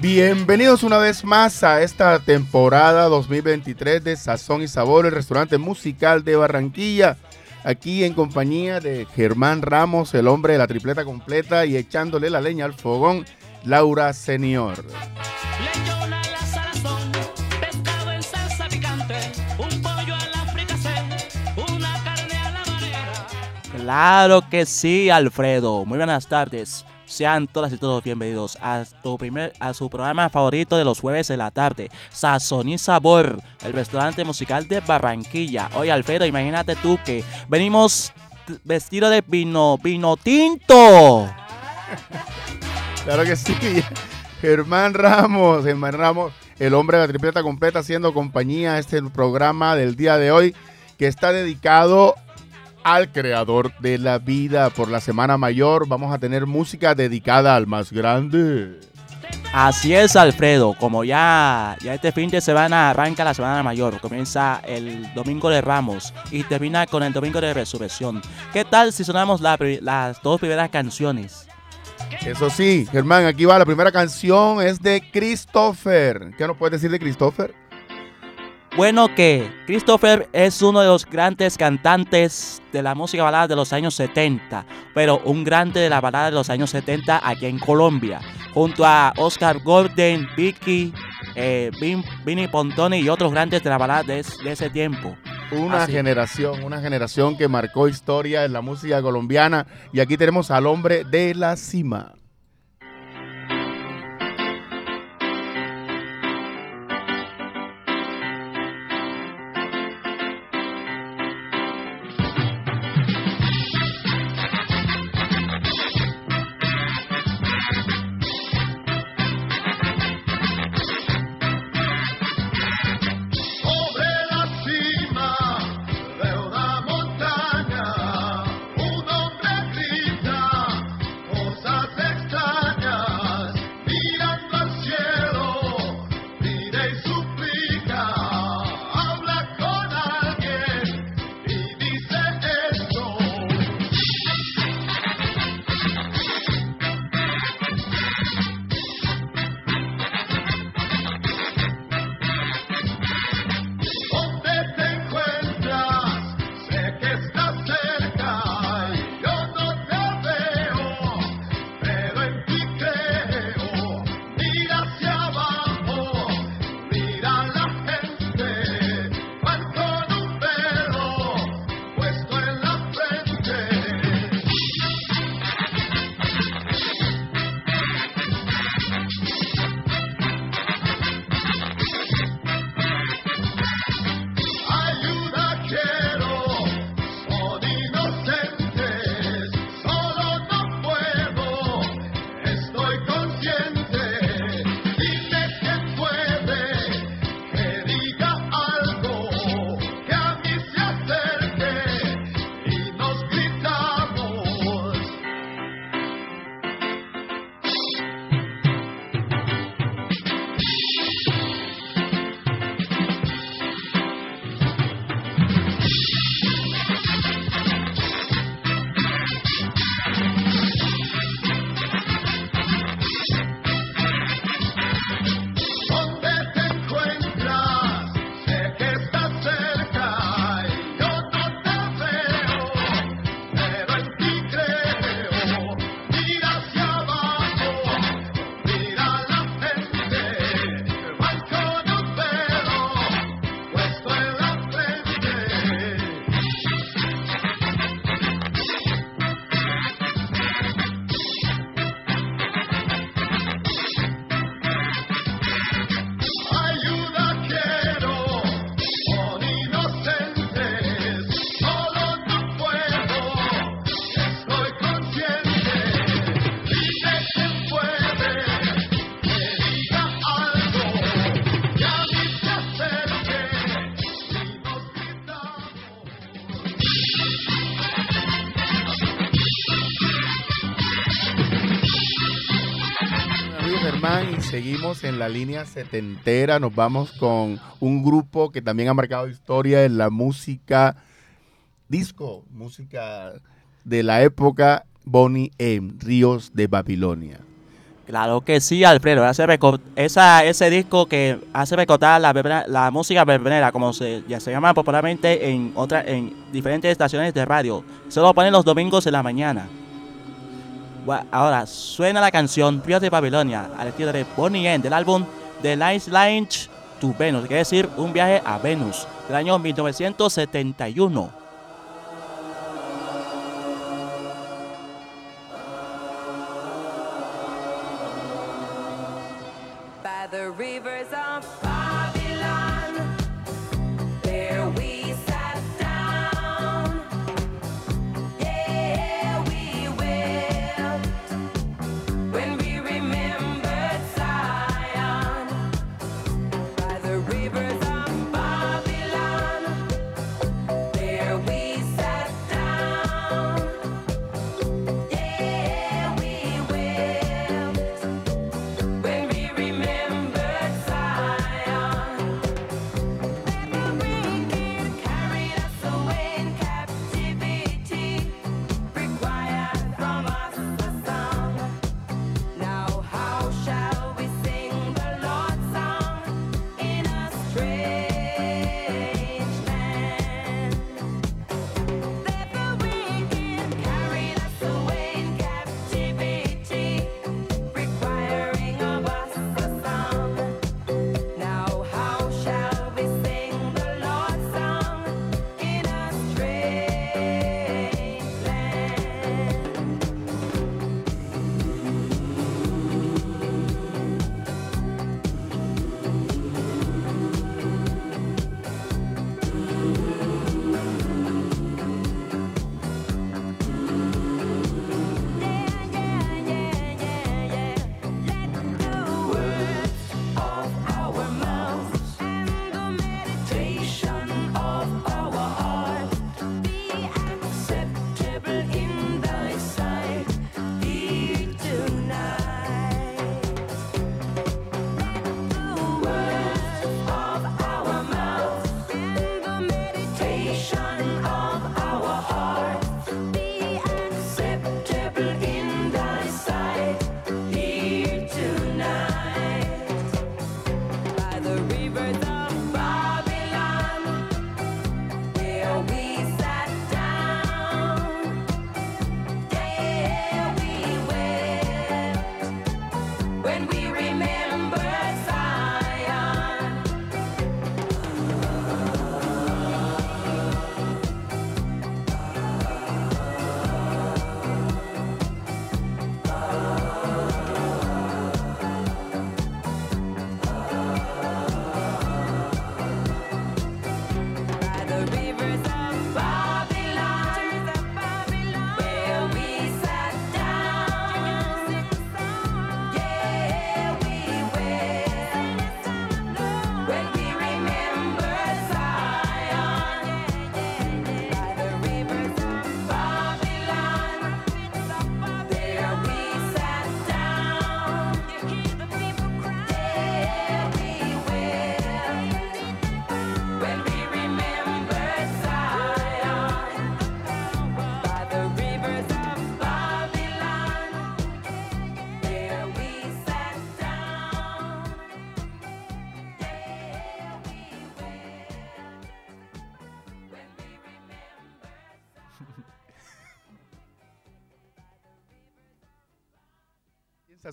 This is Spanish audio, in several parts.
Bienvenidos una vez más a esta temporada 2023 de Sazón y Sabor, el restaurante musical de Barranquilla. Aquí en compañía de Germán Ramos, el hombre de la tripleta completa, y echándole la leña al fogón, Laura Senior. Claro que sí, Alfredo. Muy buenas tardes. Sean todas y todos bienvenidos a, tu primer, a su programa favorito de los jueves de la tarde, Sazón y Sabor, el restaurante musical de Barranquilla. Oye, Alfredo, imagínate tú que venimos vestido de vino, vino tinto. claro que sí. Germán Ramos, Germán Ramos, el hombre de la tripleta completa, haciendo compañía a este programa del día de hoy que está dedicado al creador de la vida. Por la Semana Mayor vamos a tener música dedicada al más grande. Así es, Alfredo. Como ya, ya este fin de semana arranca la Semana Mayor, comienza el Domingo de Ramos y termina con el Domingo de Resurrección. ¿Qué tal si sonamos las dos primeras canciones? Eso sí, Germán, aquí va. La primera canción es de Christopher. ¿Qué nos puedes decir de Christopher? Bueno que Christopher es uno de los grandes cantantes de la música balada de los años 70, pero un grande de la balada de los años 70 aquí en Colombia, junto a Oscar Gordon, Vicky, eh, Vinny Pontoni y otros grandes de la balada de, ese tiempo. Una generación, una generación que marcó historia en la música colombiana y aquí tenemos al hombre de la cima. Seguimos en la línea setentera, nos vamos con un grupo que también ha marcado historia en la música disco, música de la época Bonnie M, Ríos de Babilonia. Claro que sí, Alfredo. Esa, ese disco que hace recordar la, música verbena, como se, ya se llama popularmente en, otra, en diferentes estaciones de radio. Se lo ponen los domingos en la mañana. Ahora, suena la canción Ríos de Babilonia al estilo de Bonnie M del álbum The Nice Launch to Venus, quiere decir un viaje a Venus, del año 1971.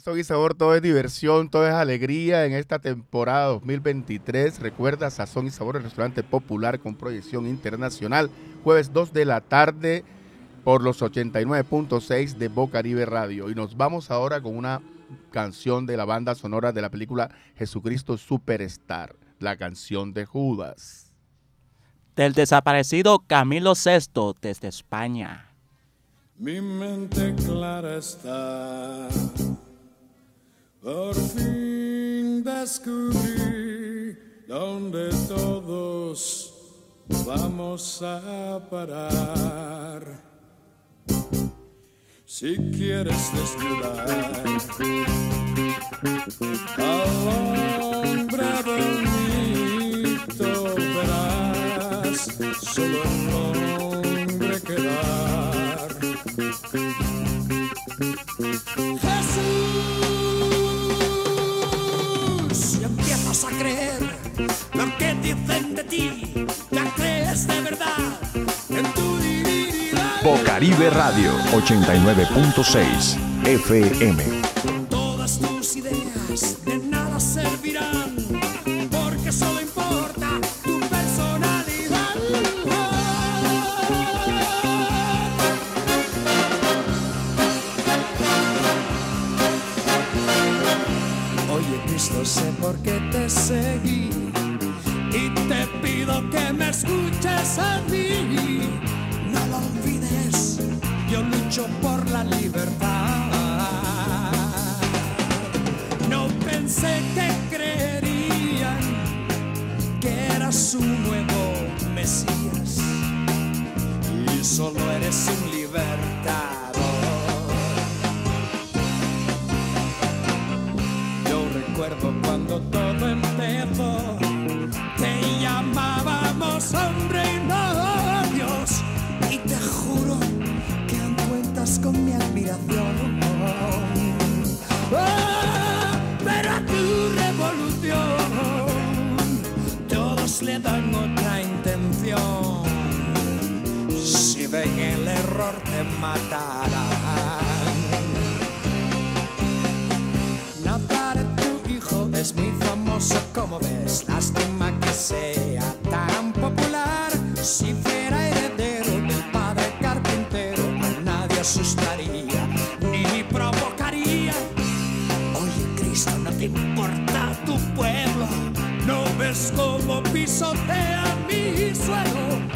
Sazón y sabor, todo es diversión, todo es alegría en esta temporada 2023. Recuerda, Sazón y Sabor, el restaurante popular con proyección internacional, jueves 2 de la tarde por los 89.6 de Bocaribe Radio. Y nos vamos ahora con una canción de la banda sonora de la película Jesucristo Superstar, la canción de Judas. Del desaparecido Camilo VI desde España. Mi mente clara está. Por fin descubrí donde todos vamos a parar. Si quieres desnudar al hombre bonito, verás solo Bocaribe Radio 89.6 FM. Matarán. Nazaret, tu hijo es muy famoso, como ves. Lástima que sea tan popular. Si fuera heredero del padre carpintero, a nadie asustaría ni provocaría. Oye, Cristo, no te importa tu pueblo. No ves cómo pisotea mi suelo.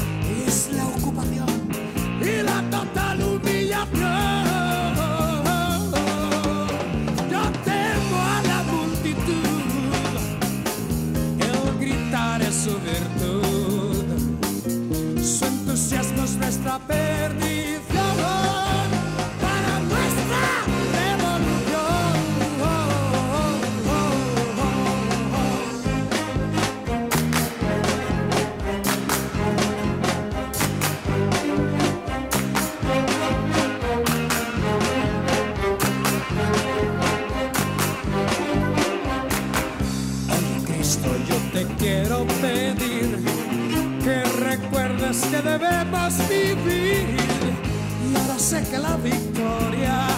Debemos vivir. Y ahora sé que la victoria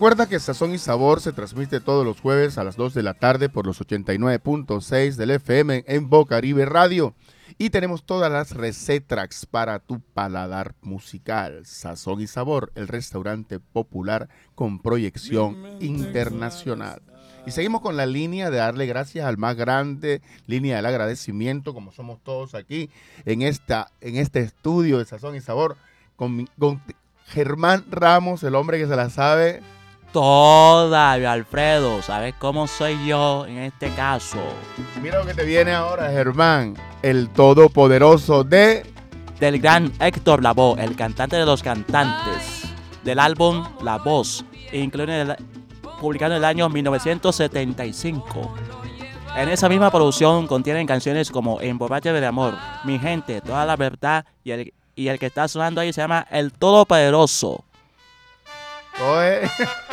Recuerda que Sazón y Sabor se transmite todos los jueves a las 2 de la tarde por los 89.6 del FM en Bocaribe Radio. Y tenemos todas las recetas para tu paladar musical. Sazón y Sabor, el restaurante popular con proyección internacional. Y seguimos con la línea de darle gracias al más grande, línea del agradecimiento, como somos todos aquí en, esta, en este estudio de Sazón y Sabor, con, con Germán Ramos, el hombre que se la sabe Toda, Alfredo. ¿Sabes cómo soy yo en este caso? Mira lo que te viene ahora, Germán. El todopoderoso de. Del gran Héctor Lavoe, el cantante de los cantantes. Del álbum La Voz, incluido en el- publicado en el año 1975. En esa misma producción contienen canciones como Emborrache de Amor, Mi Gente, Toda la Verdad y el, y el que está sonando ahí se llama El Todopoderoso. Oye.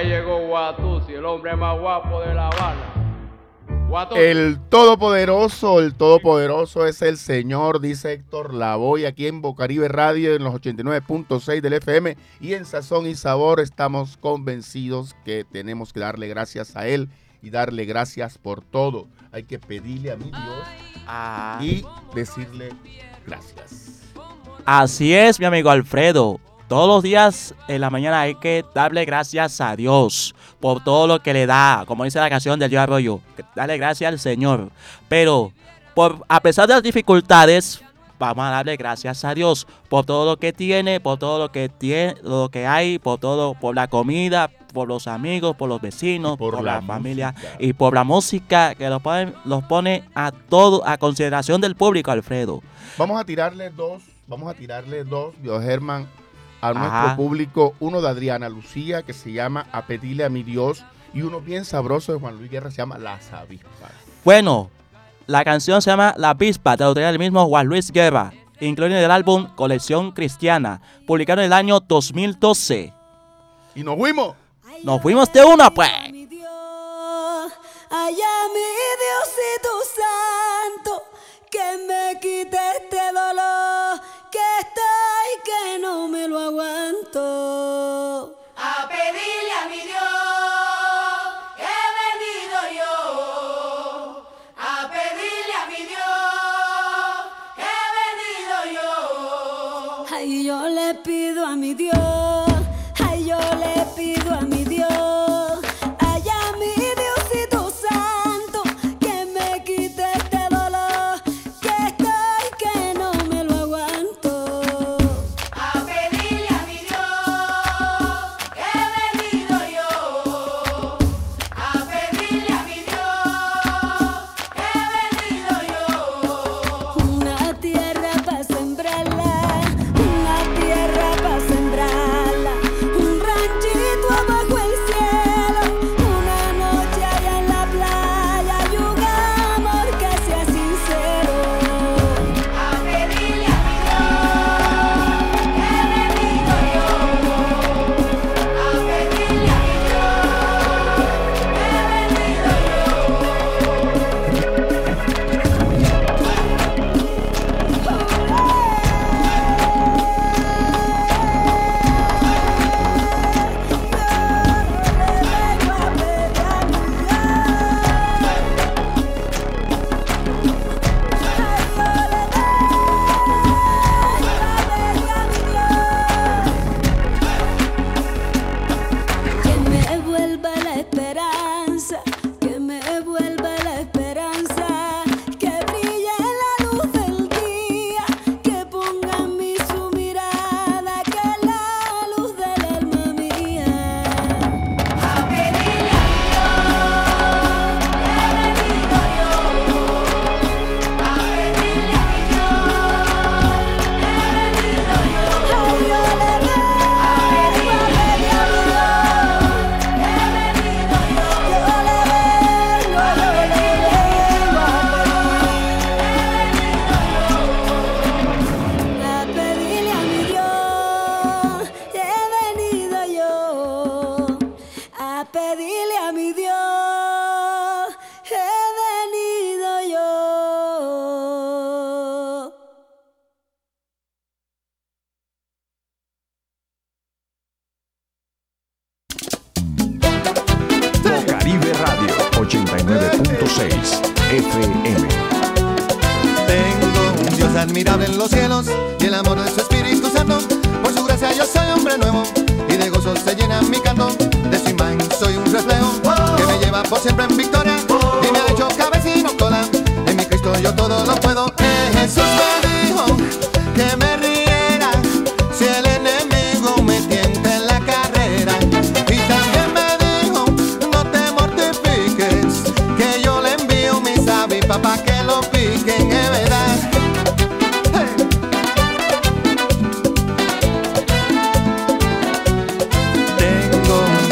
ahí llegó Guatusi, el hombre más guapo de La Habana. Guatusi. El Todopoderoso, el Todopoderoso es el Señor, dice Héctor Lavoy, aquí en Bocaribe Radio, en los 89.6 del FM y en Sazón y Sabor estamos convencidos que tenemos que darle gracias a Él y darle gracias por todo. Hay que pedirle a mi Dios Ah, y decirle gracias. Así es, mi amigo Alfredo. Todos los días en la mañana hay que darle gracias a Dios por todo lo que le da. Como dice la canción del Yo Arroyo, darle gracias al Señor. Pero por, a pesar de las dificultades, vamos a darle gracias a Dios por todo lo que tiene, por todo lo que tiene, lo que hay, por todo, por la comida, por los amigos, por los vecinos, por por, la la, familia música. y por la música que los pone, los pone a todo a consideración del público, Alfredo. Vamos a tirarle dos, vamos a tirarle dos, Dios Germán, a nuestro público. Uno de Adriana Lucía, que se llama A pedirle a mi Dios, y uno bien sabroso de Juan Luis Guerra, se llama Las avispas. Bueno, la canción se llama La Pispa, de la autoría del mismo Juan Luis Guerra, incluido en el álbum Colección Cristiana, publicado en el año 2012. Y nos fuimos. Nos fuimos de una, pues. Mi Dios, allá mi Diosito Santo, que me quite no me lo aguanto.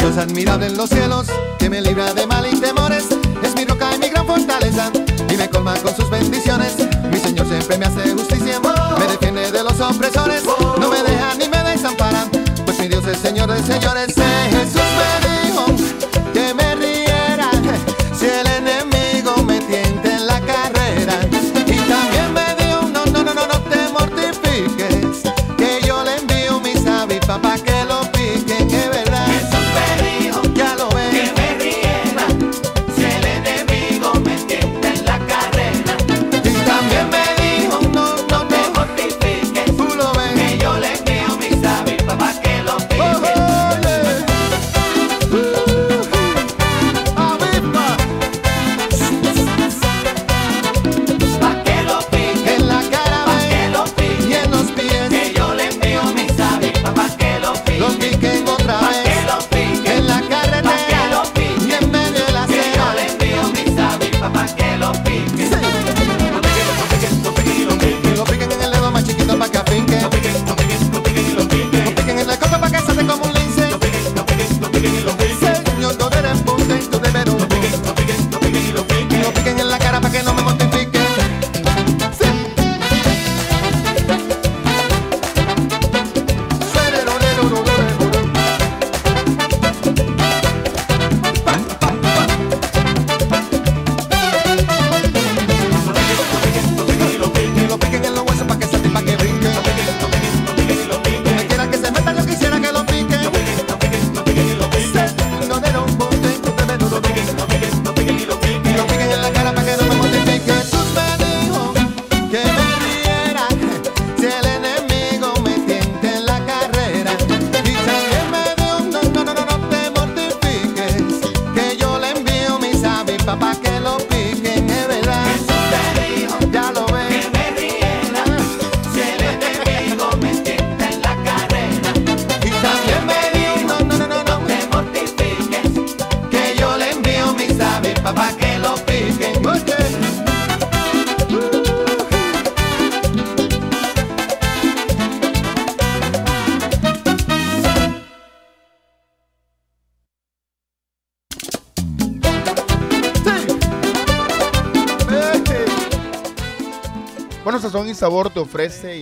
Dios admirable en los cielos, que me libra de mal y temores, es mi roca y mi gran fortaleza, y me colma con sus bendiciones. Mi Señor siempre me hace justicia, me defiende de los opresores, no me deja ni me desampara, pues mi Dios es Señor de señores, es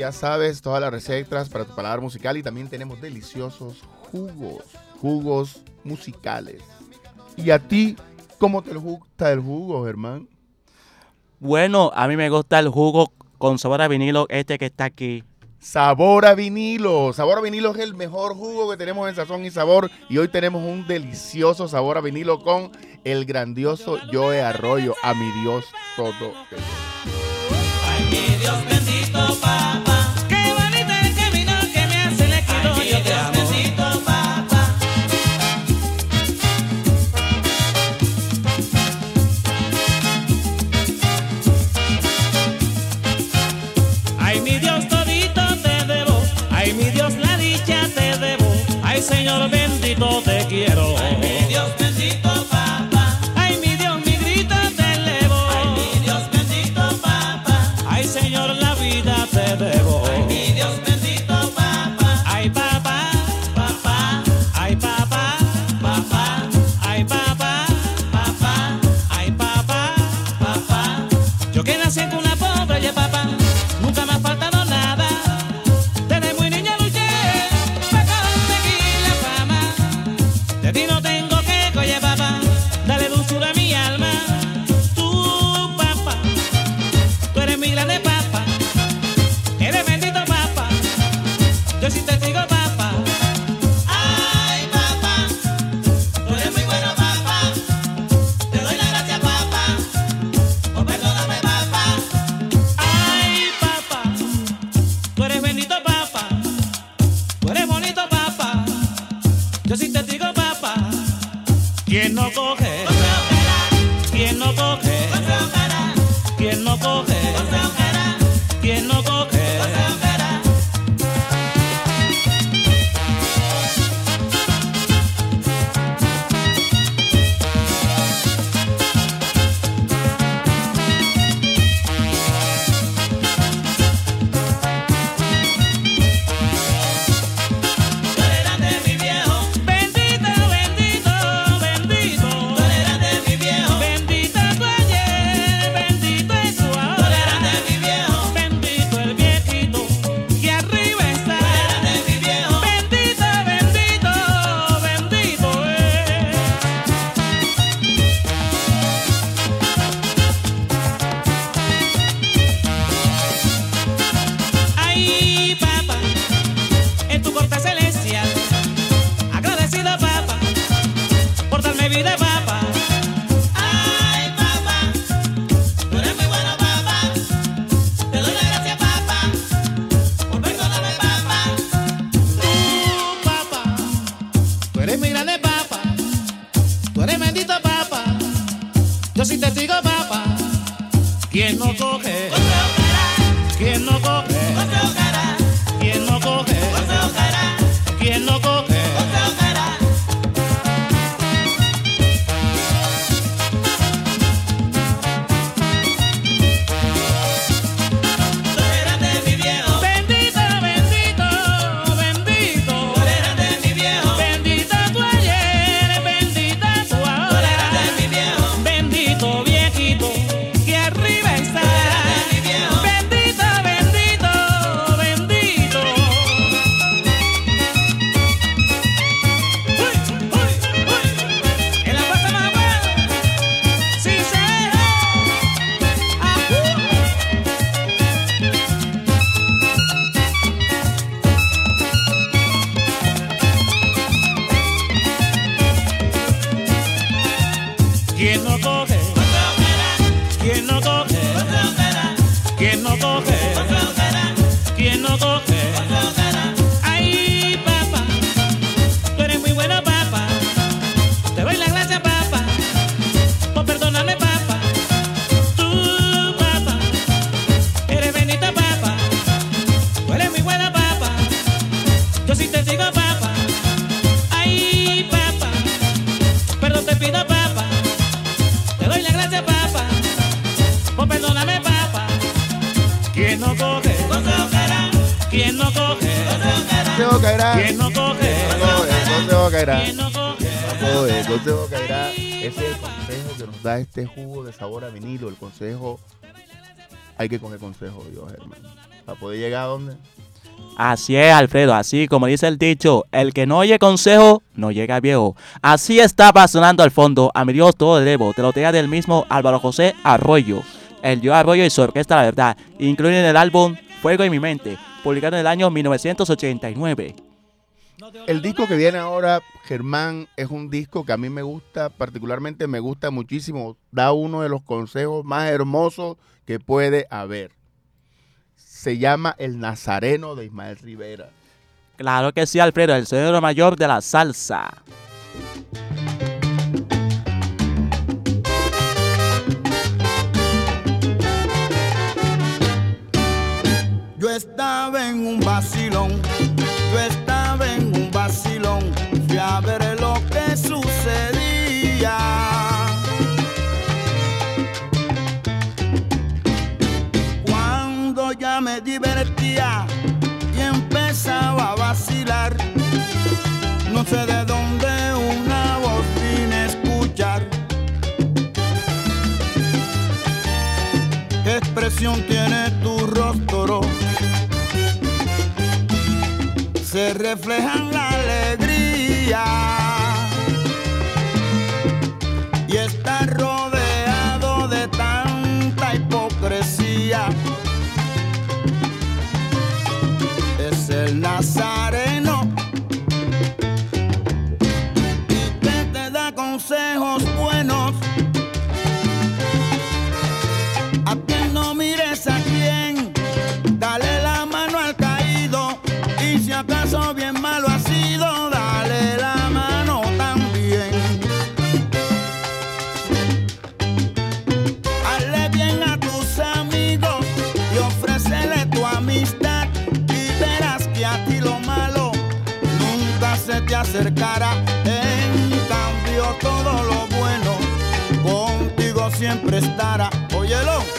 ya sabes, todas las recetas para tu paladar musical y también tenemos deliciosos jugos, jugos musicales. ¿Y a ti cómo te gusta el jugo, Germán? Bueno, a mí me gusta el jugo con sabor a vinilo este que está aquí. Sabor a vinilo. Sabor a vinilo es el mejor jugo que tenemos en Sazón y Sabor. Y hoy tenemos un delicioso sabor a vinilo con el grandioso Joe Arroyo. A mi Dios todo. hay que coger consejo Dios, hermano. Para poder llegar a donde. Así es, Alfredo. Así como dice el dicho, el que no oye consejo no llega viejo. Así estaba sonando al fondo. A mi Dios todo debo. Te lo tenía del mismo Álvaro José Arroyo. El Dios Arroyo y su orquesta La Verdad. Incluyen el álbum Fuego en mi mente, publicado en el año 1989. El disco que viene ahora, Germán, es un disco que a mí me gusta, particularmente me gusta muchísimo. Da uno de los consejos más hermosos que puede haber. Se llama El Nazareno de Ismael Rivera. Claro que sí, Alfredo, el señor mayor de la salsa. Yo estaba en un vacilón sé de dónde una voz sin escuchar. ¿Qué expresión tiene tu rostro? Se refleja en la alegría. Acercara. En cambio, todo lo bueno contigo siempre estará. Óyelo.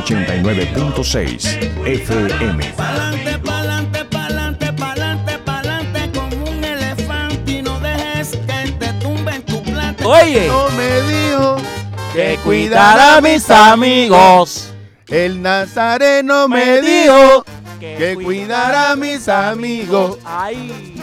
89.6 FM. Pa'lante, pa'lante, pa'lante, pa'lante, pa'lante como un elefante y no dejes que te tumben tu planta. Oye, No me dijo que cuidar a mis amigos. El Nazareno me dijo que cuidara a mis amigos. Ay.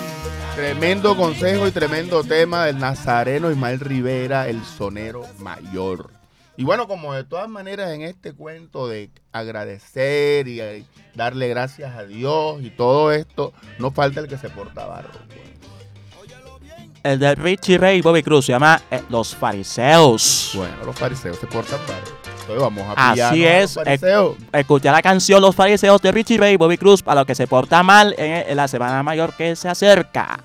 Tremendo consejo y tremendo tema del Nazareno Ismael Rivera, el sonero mayor. Y bueno, como de todas maneras en este cuento de agradecer y eh, darle gracias a Dios y todo esto, no falta el que se porta barro. El de Richie Ray y Bobby Cruz se llama eh, Los Fariseos. Bueno, los fariseos se portan barro. Entonces vamos a Así a es, los fariseos. Escucha la canción Los Fariseos de Richie Ray y Bobby Cruz para los que se porta mal en, en la Semana Mayor que se acerca.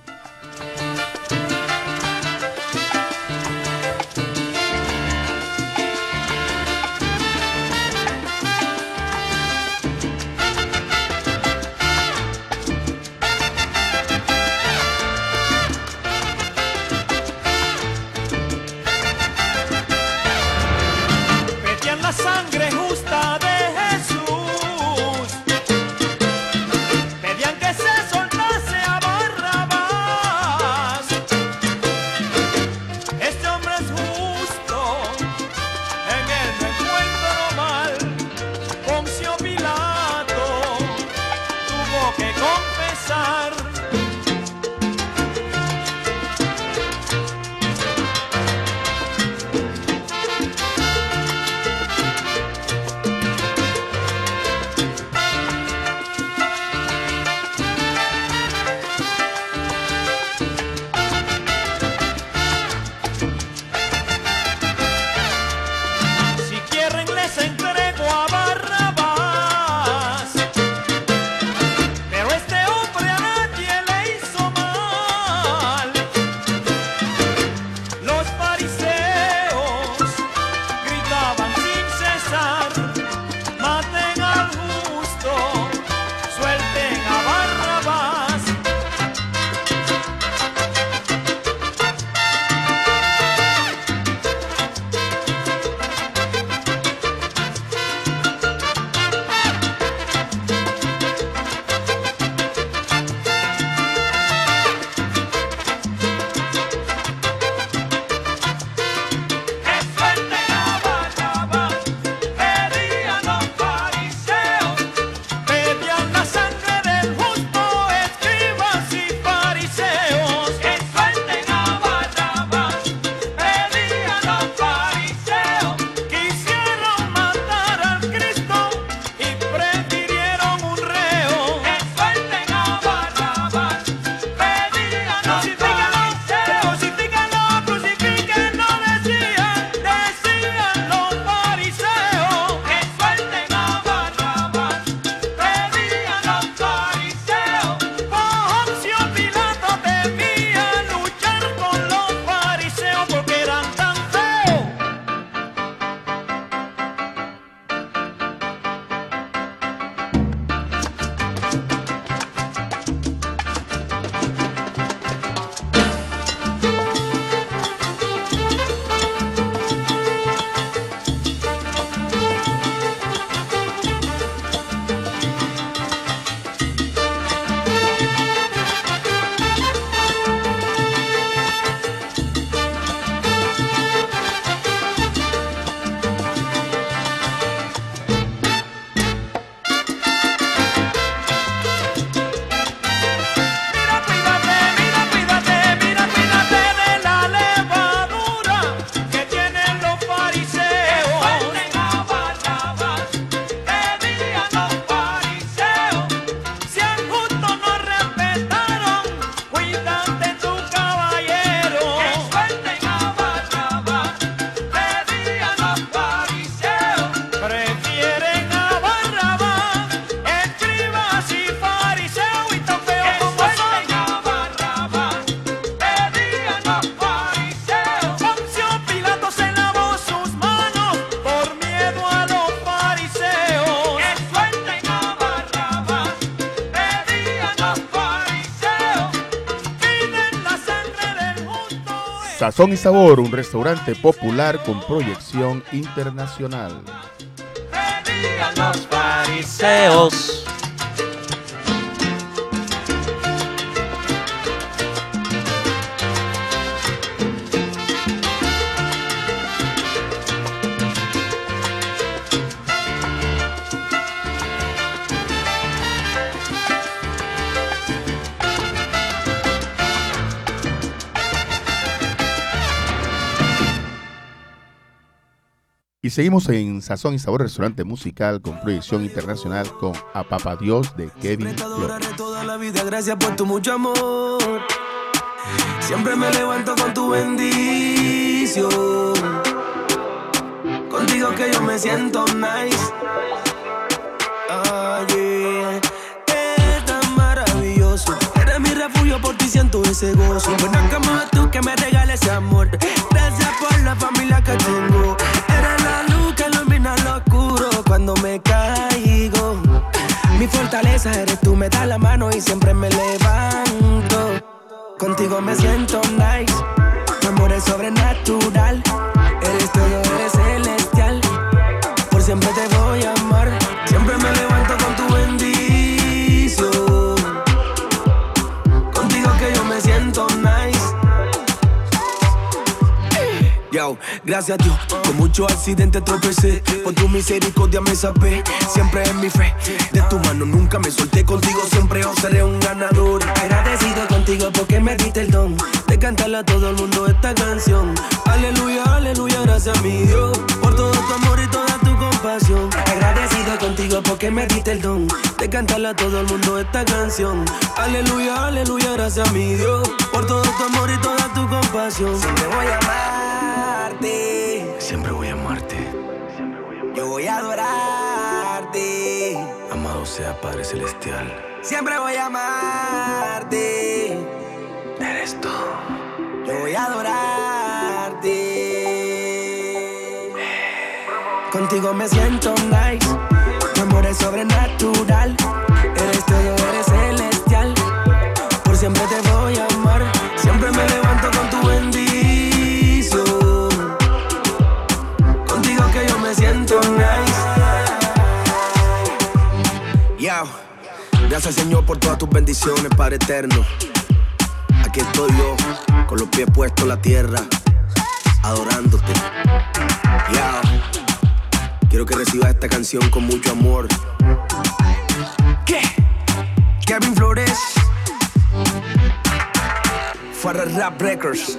Sazón y Sabor, un restaurante popular con proyección internacional. Los fariseos. Seguimos en Sazón y Sabor, restaurante musical con proyección internacional con A Papa Dios de Kevin Flores. toda la vida, gracias por tu mucho amor. Siempre me levanto con tu bendición. Contigo que yo me siento nice. Ah, yeah. Eres tan maravilloso. Eres mi refugio, por ti siento ese gozo. Buena como tú que me regales amor. Gracias por la familia que tengo. Eres la luz que ilumina lo oscuro cuando me caigo. Mi fortaleza eres tú, me das la mano y siempre me levanto. Contigo me siento nice. Tu amor es sobrenatural. Eres todo, eres celestial. Por siempre te Gracias a Dios, con muchos accidentes tropecé. Por tu misericordia me sapé, siempre en mi fe. De tu mano nunca me solté contigo, siempre yo seré un ganador. Agradecido contigo porque me diste el don de cantarle a todo el mundo esta canción. Aleluya, aleluya, gracias a mi Dios por todo tu amor y toda tu compasión. Agradecido contigo porque me diste el don de cantarle a todo el mundo esta canción. Aleluya, aleluya, gracias a mi Dios por todo tu amor y toda tu compasión. Siempre voy a amarte. Siempre voy a amarte. Yo voy a adorarte. Amado sea Padre Celestial. Siempre voy a amarte. Eres tú. Yo voy a adorarte. Contigo me siento nice. Tu amor es sobrenatural. Eres todo, eres celestial. Por siempre te voy a amar. Siempre me por todas tus bendiciones, Padre eterno. Aquí estoy yo, con los pies puestos en la tierra, adorándote. Yo. Quiero que recibas esta canción con mucho amor. ¿Qué? Kevin Flores. Farrah Rap Records.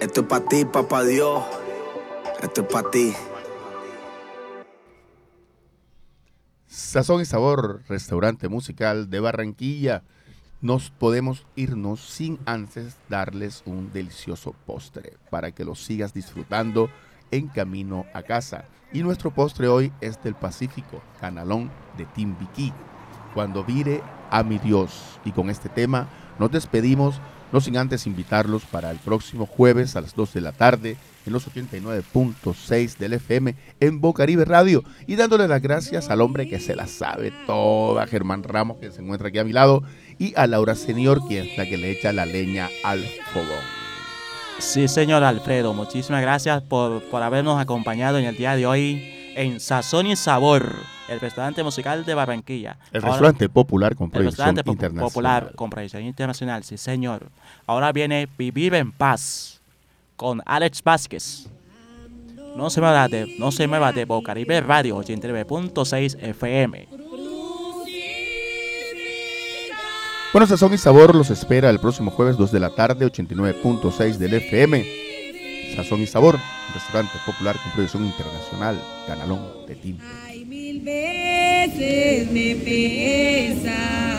Esto es para ti, papá Dios. Esto es para ti. Sazón y Sabor, restaurante musical de Barranquilla. Nos podemos irnos sin antes darles un delicioso postre para que lo sigas disfrutando en camino a casa. Y nuestro postre hoy es del Pacífico, canalón de Timbiquí. Cuando vire a mi Dios. Y con este tema nos despedimos, no sin antes invitarlos para el próximo jueves a las 2 de la tarde en los 89.6 del FM en Bocaribe Radio y dándole las gracias al hombre que se la sabe toda, Germán Ramos, que se encuentra aquí a mi lado, y a Laura Senior, quien es la que le echa la leña al fogón. Sí, señor Alfredo, muchísimas gracias por, por habernos acompañado en el día de hoy en Sazón y Sabor, el restaurante musical de Barranquilla. El Ahora- restaurante popular con el proyección restaurante po- internacional. popular con proyección internacional, sí, señor. Ahora viene Vivir en Paz con Alex Vázquez. No se mueva de, no se mueva de Bocaribe Radio 89.6 FM. Bueno, Sazón y Sabor los espera el próximo jueves 2 de la tarde, 89.6 del FM. Sazón y Sabor, restaurante popular con proyección internacional, Canalón de Timbre. Ay, mil veces me pesa